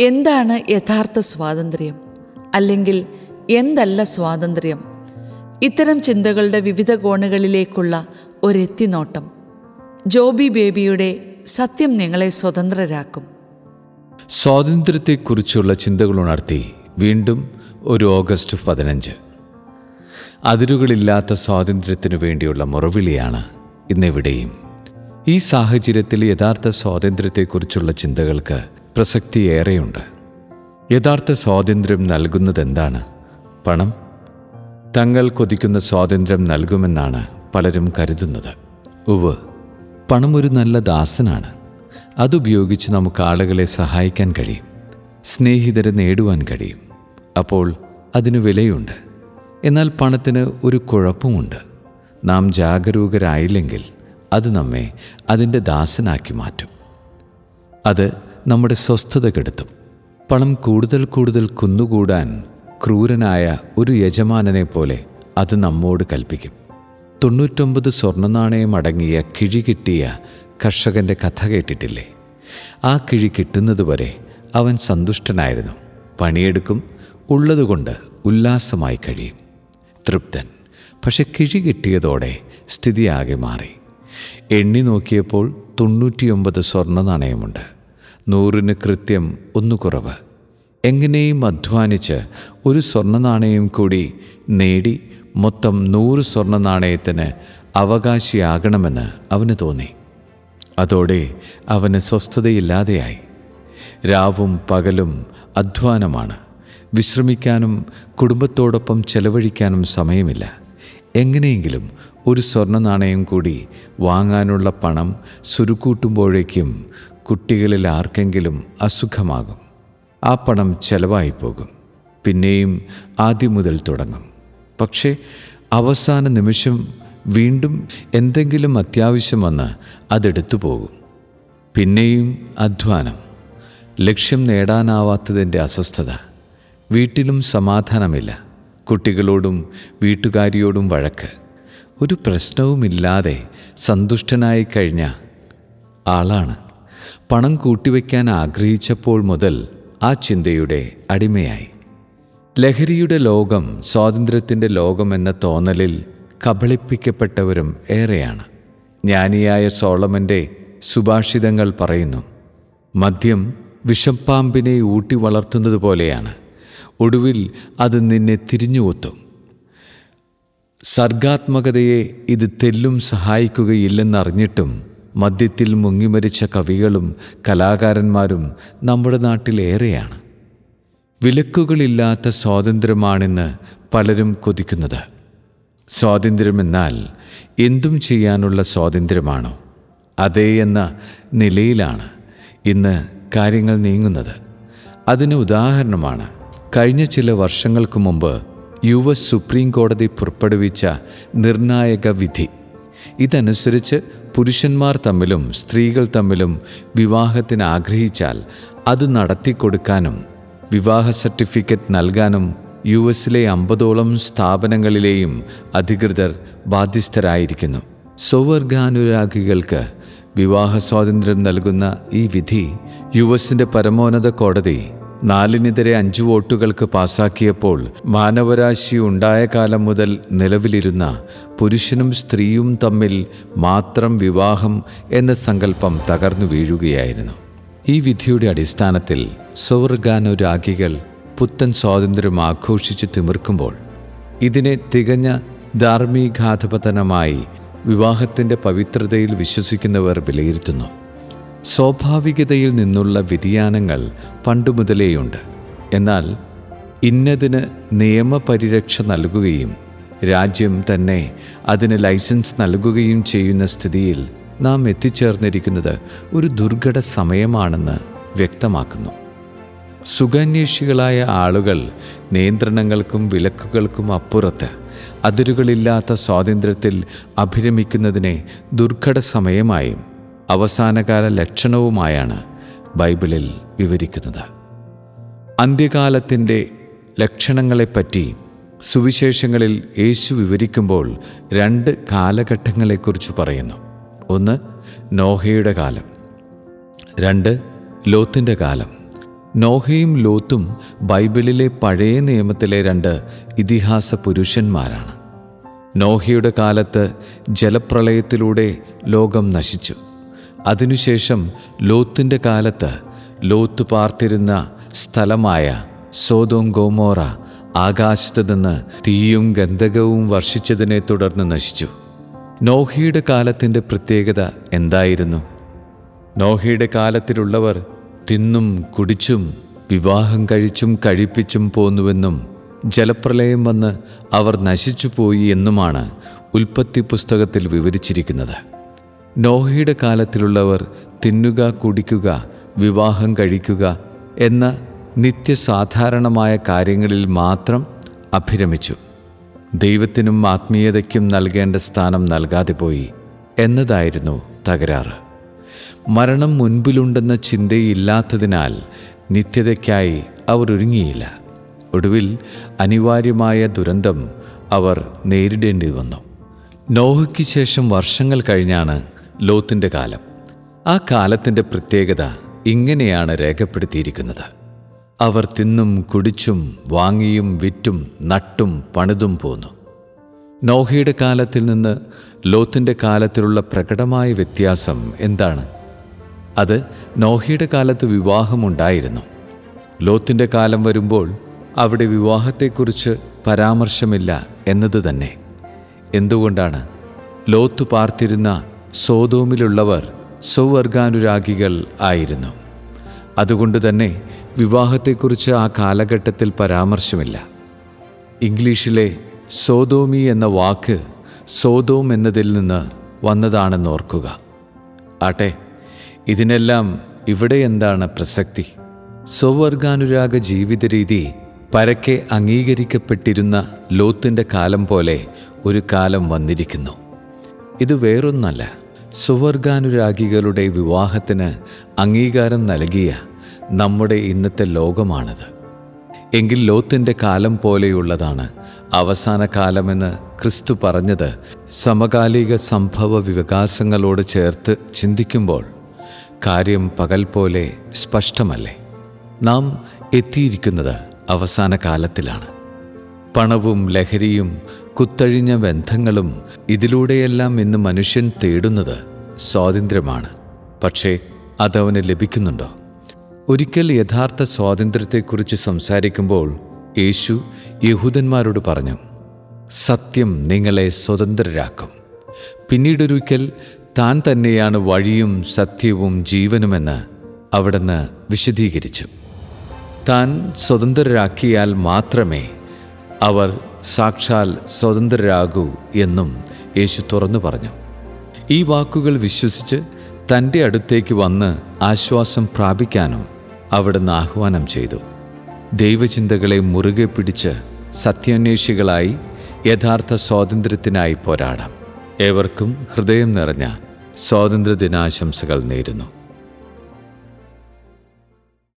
എന്താണ് യഥാർത്ഥ സ്വാതന്ത്ര്യം? അല്ലെങ്കിൽ എന്തല്ല സ്വാതന്ത്ര്യം? ഇത്തരം ചിന്തകളുടെ വിവിധ കോണുകളിലേക്കുള്ള ഒരെത്തിനോട്ടം. ജോബി ബേബിയുടെ സത്യം നിങ്ങളെ സ്വതന്ത്രരാക്കും. സ്വാതന്ത്ര്യത്തെക്കുറിച്ചുള്ള ചിന്തകൾ ഉണർത്തി വീണ്ടും ഒരു ഓഗസ്റ്റ് പതിനഞ്ച്. അതിരുകളില്ലാത്ത സ്വാതന്ത്ര്യത്തിനു വേണ്ടിയുള്ള മുറവിളിയാണ് ഇന്നെവിടെയും. ഈ സാഹചര്യത്തിൽ യഥാർത്ഥ സ്വാതന്ത്ര്യത്തെക്കുറിച്ചുള്ള ചിന്തകൾക്ക് പ്രസക്തിയേറെയുണ്ട് യഥാർത്ഥ സ്വാതന്ത്ര്യം നൽകുന്നതെന്താണ്? പണം? തങ്ങൾ കൊതിക്കുന്ന സ്വാതന്ത്ര്യം നൽകുമെന്നാണ് പലരും കരുതുന്നത്. ഉവ് പണം ഒരു നല്ല ദാസനാണ്. അതുപയോഗിച്ച് നമുക്ക് ആളുകളെ സഹായിക്കാൻ കഴിയും. സ്നേഹിതരെ നേടുവാൻ കഴിയും. അപ്പോൾ അതിന് വിലയുണ്ട്. എന്നാൽ പണത്തിന് ഒരു കുഴപ്പമുണ്ട്. നാം ജാഗരൂകരായില്ലെങ്കിൽ അത് നമ്മെ അതിന്റെ ദാസനാക്കി മാറ്റും. അത് നമ്മുടെ സ്വസ്ഥത കെടുത്തും. പണം കൂടുതൽ കൂടുതൽ കുന്നുകൂടാൻ ക്രൂരനായ ഒരു യജമാനനെ പോലെ അത് നമ്മോട് കൽപ്പിക്കും. തൊണ്ണൂറ്റൊമ്പത് സ്വർണനാണയം അടങ്ങിയ കിഴി കിട്ടിയ കർഷകന്റെ കഥ കേട്ടിട്ടില്ലേ? ആ കിഴി കിട്ടുന്നതുവരെ അവൻ സന്തുഷ്ടനായിരുന്നു. പണിയെടുക്കും ഉള്ളതുകൊണ്ട് ഉല്ലാസമായി കഴിയും. തൃപ്തൻ. പക്ഷെ കിഴി കിട്ടിയതോടെ ആകെ മാറി. എണ്ണി നോക്കിയപ്പോൾ തൊണ്ണൂറ്റിയൊമ്പത് സ്വർണ നാണയമുണ്ട് നൂറിന് കൃത്യം ഒന്നു കുറവ് എങ്ങനെയും അധ്വാനിച്ച് ഒരു സ്വർണ നാണയം കൂടി നേടി മൊത്തം നൂറ് സ്വർണ നാണയത്തിന് അവകാശിയാകണമെന്ന് അവന് തോന്നി. അതോടെ അവന് സ്വസ്ഥതയില്ലാതെയായി. രാവും പകലും അധ്വാനമാണ്. വിശ്രമിക്കാനും കുടുംബത്തോടൊപ്പം ചെലവഴിക്കാനും സമയമില്ല. എങ്ങനെയെങ്കിലും ഒരു സ്വർണ നാണയം കൂടി വാങ്ങാനുള്ള പണം സുരുക്കൂട്ടുമ്പോഴേക്കും കുട്ടികളിൽ ആർക്കെങ്കിലും അസുഖമാകും ആ പണം ചെലവായി പോകും പിന്നെയും ആദ്യം മുതൽ തുടങ്ങും. പക്ഷേ അവസാന നിമിഷം വീണ്ടും എന്തെങ്കിലും അത്യാവശ്യം വന്ന് അതെടുത്തു പോകും. പിന്നെയും അധ്വാനം ലക്ഷ്യം നേടാനാവാത്തതിന്റെ അസ്വസ്ഥത വീട്ടിലും സമാധാനമില്ല കുട്ടികളോടും വീട്ടുകാരിയോടും വഴക്ക് ഒരു പ്രശ്നവുമില്ലാതെ സന്തുഷ്ടനായി കഴിഞ്ഞ ആളാണ്. പണം കൂട്ടിവെക്കാൻ ആഗ്രഹിച്ചപ്പോൾ മുതൽ ആ ചിന്തയുടെ അടിമയായി. ലഹരിയുടെ ലോകം സ്വാതന്ത്ര്യത്തിന്റെ ലോകമെന്ന തോന്നലിൽ കബളിപ്പിക്കപ്പെട്ടവരും ഏറെയാണ്. ജ്ഞാനിയായ സോളമന്റെ സുഭാഷിതങ്ങൾ പറയുന്നു മദ്യം വിഷപ്പാമ്പിനെ ഊട്ടി വളർത്തുന്നത് പോലെയാണ്. ഒടുവിൽ അത് നിന്നെ തിരിഞ്ഞുകൊത്തും സർഗാത്മകതയെ ഇത് തെല്ലും സഹായിക്കുകയില്ലെന്നറിഞ്ഞിട്ടും മദ്യത്തിൽ മുങ്ങിമരിച്ച കവികളും കലാകാരന്മാരും നമ്മുടെ നാട്ടിലേറെയാണ് വിലക്കുകളില്ലാത്ത സ്വാതന്ത്ര്യമാണെന്ന് പലരും കൊതിക്കുന്നത്. സ്വാതന്ത്ര്യമെന്നാൽ എന്തും ചെയ്യാനുള്ള സ്വാതന്ത്ര്യമാണോ? അതേ എന്ന നിലയിലാണ് ഇന്ന് കാര്യങ്ങൾ നീങ്ങുന്നത്. അതിന് ഉദാഹരണമാണ് കഴിഞ്ഞ ചില വർഷങ്ങൾക്ക് മുമ്പ് യു എസ് സുപ്രീം കോടതി പുറപ്പെടുവിച്ച നിർണായക വിധി. ഇതനുസരിച്ച് പുരുഷന്മാർ തമ്മിലും സ്ത്രീകൾ തമ്മിലും വിവാഹത്തിന് ആഗ്രഹിച്ചാൽ അത് നടത്തിക്കൊടുക്കാനും വിവാഹ സർട്ടിഫിക്കറ്റ് നൽകാനും യു എസിലെ അമ്പതോളം സ്ഥാപനങ്ങളിലെയും അധികൃതർ ബാധ്യസ്ഥരായിരിക്കുന്നു. സ്വവർഗാനുരാഗികൾക്ക് വിവാഹ സ്വാതന്ത്ര്യം നൽകുന്ന ഈ വിധി യു എസിന്റെ പരമോന്നത കോടതി നാലിനെതിരെ അഞ്ചു വോട്ടുകൾക്ക് പാസാക്കിയപ്പോൾ മാനവരാശി ഉണ്ടായ കാലം മുതൽ നിലവിലിരുന്ന പുരുഷനും സ്ത്രീയും തമ്മിൽ മാത്രം വിവാഹം എന്ന സങ്കല്പം തകർന്നു വീഴുകയായിരുന്നു. ഈ വിധിയുടെ അടിസ്ഥാനത്തിൽ സ്വവർഗാനുരാഗികൾ പുത്തൻ സ്വാതന്ത്ര്യം ആഘോഷിച്ച് തിമിർക്കുമ്പോൾ ഇതിനെ തികഞ്ഞ ധാർമ്മികാധപതനമായി വിവാഹത്തിന്റെ പവിത്രതയിൽ വിശ്വസിക്കുന്നവർ വിലയിരുത്തുന്നു. സ്വാഭാവികതയിൽ നിന്നുള്ള വ്യതിയാനങ്ങൾ പണ്ടുമുതലേയുണ്ട്. എന്നാൽ ഇന്നതിന് നിയമപരിരക്ഷ നൽകുകയും രാജ്യം തന്നെ അതിന് ലൈസൻസ് നൽകുകയും ചെയ്യുന്ന സ്ഥിതിയിൽ നാം എത്തിച്ചേർന്നിരിക്കുന്നത് ഒരു ദുർഘട സമയമാണെന്ന് വ്യക്തമാക്കുന്നു. സുഖാന്വേഷികളായ ആളുകൾ നിയന്ത്രണങ്ങൾക്കും വിലക്കുകൾക്കും അപ്പുറത്ത് അതിരുകളില്ലാത്ത സ്വാതന്ത്ര്യത്തിൽ അഭിരമിക്കുന്നതിനെ ദുർഘട സമയമായും അവസാനകാല ലക്ഷണവുമായാണ് ബൈബിളിൽ വിവരിക്കുന്നത്. അന്ത്യകാലത്തിന്റെ ലക്ഷണങ്ങളെപ്പറ്റി സുവിശേഷങ്ങളിൽ യേശു വിവരിക്കുമ്പോൾ രണ്ട് കാലഘട്ടങ്ങളെക്കുറിച്ച് പറയുന്നു. ഒന്ന് നോഹയുടെ കാലം. രണ്ട് ലോത്തിന്റെ കാലം. നോഹയും ലോത്തും ബൈബിളിലെ പഴയ നിയമത്തിലെ രണ്ട് ഇതിഹാസ പുരുഷന്മാരാണ്. നോഹയുടെ കാലത്ത് ജലപ്രളയത്തിലൂടെ ലോകം നശിച്ചു. അതിനുശേഷം ലോത്തിന്റെ കാലത്ത് ലോത്ത് പാർത്തിരുന്ന സ്ഥലമായ സോതോം ഗോമോറ ആകാശത്ത് നിന്ന് തീയും ഗന്ധകവും വർഷിച്ചതിനെ തുടർന്ന് നശിച്ചു. നോഹയുടെ കാലത്തിന്റെ പ്രത്യേകത എന്തായിരുന്നു? നോഹയുടെ കാലത്തിലുള്ളവർ തിന്നും കുടിച്ചും വിവാഹം കഴിച്ചും കഴിപ്പിച്ചും പോന്നുവെന്നും ജലപ്രളയം വന്ന് അവർ നശിച്ചുപോയി എന്നുമാണ് ഉൽപ്പത്തി പുസ്തകത്തിൽ വിവരിച്ചിരിക്കുന്നത്. നോഹയുടെ കാലത്തിലുള്ളവർ തിന്നുക കുടിക്കുക വിവാഹം കഴിക്കുക എന്ന നിത്യസാധാരണമായ കാര്യങ്ങളിൽ മാത്രം അഭിരമിച്ചു. ദൈവത്തിനും ആത്മീയതയ്ക്കും നൽകേണ്ട സ്ഥാനം നൽകാതെ പോയി എന്നതായിരുന്നു തകരാറ്. മരണം മുൻപിലുണ്ടെന്ന ചിന്തയില്ലാത്തതിനാൽ നിത്യതയ്ക്കായി അവർ ഒരുങ്ങിയില്ല. ഒടുവിൽ അനിവാര്യമായ ദുരന്തം അവർ നേരിടേണ്ടി വന്നു നോഹയ്ക്ക് ശേഷം വർഷങ്ങൾ കഴിഞ്ഞാണ് ലോത്തിന്റെ കാലം. ആ കാലത്തിന്റെ പ്രത്യേകത ഇങ്ങനെയാണ് രേഖപ്പെടുത്തിയിരിക്കുന്നത്. അവർ തിന്നും കുടിച്ചും വാങ്ങിയും വിറ്റും നട്ടും പണിതും പോന്നു. നോഹയുടെ കാലത്തിൽ നിന്ന് ലോത്തിന്റെ കാലത്തിലുള്ള പ്രകടമായ വ്യത്യാസം എന്താണ്? അത് നോഹയുടെ കാലത്ത് വിവാഹമുണ്ടായിരുന്നു ലോത്തിന്റെ കാലം വരുമ്പോൾ അവിടെ വിവാഹത്തെക്കുറിച്ച് പരാമർശമില്ല എന്നത് തന്നെ. എന്തുകൊണ്ടാണ്? ലോത്ത് പാർത്തിരുന്ന സോതോമിലുള്ളവർ സ്വവർഗാനുരാഗികൾ ആയിരുന്നു. അതുകൊണ്ട് തന്നെ വിവാഹത്തെക്കുറിച്ച് ആ കാലഘട്ടത്തിൽ പരാമർശമില്ല. ഇംഗ്ലീഷിലെ സോതോമി എന്ന വാക്ക് സോതോം എന്നതിൽ നിന്ന് വന്നതാണെന്ന് ഓർക്കുക. ആട്ടെ ഇതിനെല്ലാം ഇവിടെ എന്താണ് പ്രസക്തി? സ്വവർഗാനുരാഗ ജീവിത രീതി പരക്കെ അംഗീകരിക്കപ്പെട്ടിരുന്ന ലോത്തിന്റെ കാലം പോലെ ഒരു കാലം വന്നിരിക്കുന്നു. ഇത് വേറൊന്നല്ല. സുവർഗാനുരാഗികളുടെ വിവാഹത്തിന് അംഗീകാരം നൽകിയ നമ്മുടെ ഇന്നത്തെ ലോകമാണത്. എങ്കിൽ ലോത്തിന്റെ കാലം പോലെയുള്ളതാണ് അവസാന കാലമെന്ന് ക്രിസ്തു പറഞ്ഞത്. സമകാലിക സംഭവ വികാസങ്ങളോട് ചേർത്ത് ചിന്തിക്കുമ്പോൾ കാര്യം പകൽ പോലെ സ്പഷ്ടമല്ലേ? നാം എത്തിയിരിക്കുന്നത് അവസാന കാലത്തിലാണ്. പണവും ലഹരിയും കുത്തഴിഞ്ഞ ബന്ധങ്ങളും ഇതിലൂടെയെല്ലാം ഇന്ന് മനുഷ്യൻ തേടുന്നത് സ്വാതന്ത്ര്യമാണ്. പക്ഷേ അതവന് ലഭിക്കുന്നുണ്ടോ? ഒരിക്കൽ യഥാർത്ഥ സ്വാതന്ത്ര്യത്തെക്കുറിച്ച് സംസാരിക്കുമ്പോൾ യേശു യഹൂദന്മാരോട് പറഞ്ഞു സത്യം നിങ്ങളെ സ്വതന്ത്രരാക്കും. പിന്നീടൊരിക്കൽ താൻ തന്നെയാണ് വഴിയും സത്യവും ജീവനുമെന്ന് അവിടുന്ന് വിശദീകരിച്ചു. താൻ സ്വതന്ത്രരാക്കിയാൽ മാത്രമേ അവർ സാക്ഷാൽ സ്വതന്ത്രരാകൂ എന്നും യേശു തുറന്നു പറഞ്ഞു. ഈ വാക്കുകൾ വിശ്വസിച്ച് തന്റെ അടുത്തേക്ക് വന്ന് ആശ്വാസം പ്രാപിക്കാനും അവിടുന്ന് ആഹ്വാനം ചെയ്തു. ദൈവചിന്തകളെ മുറുകെ പിടിച്ച് സത്യാന്വേഷികളായി യഥാർത്ഥ സ്വാതന്ത്ര്യത്തിനായി പോരാടാം. ഏവർക്കും ഹൃദയം നിറഞ്ഞ സ്വാതന്ത്ര്യ ദിനാശംസകൾ നേരുന്നു.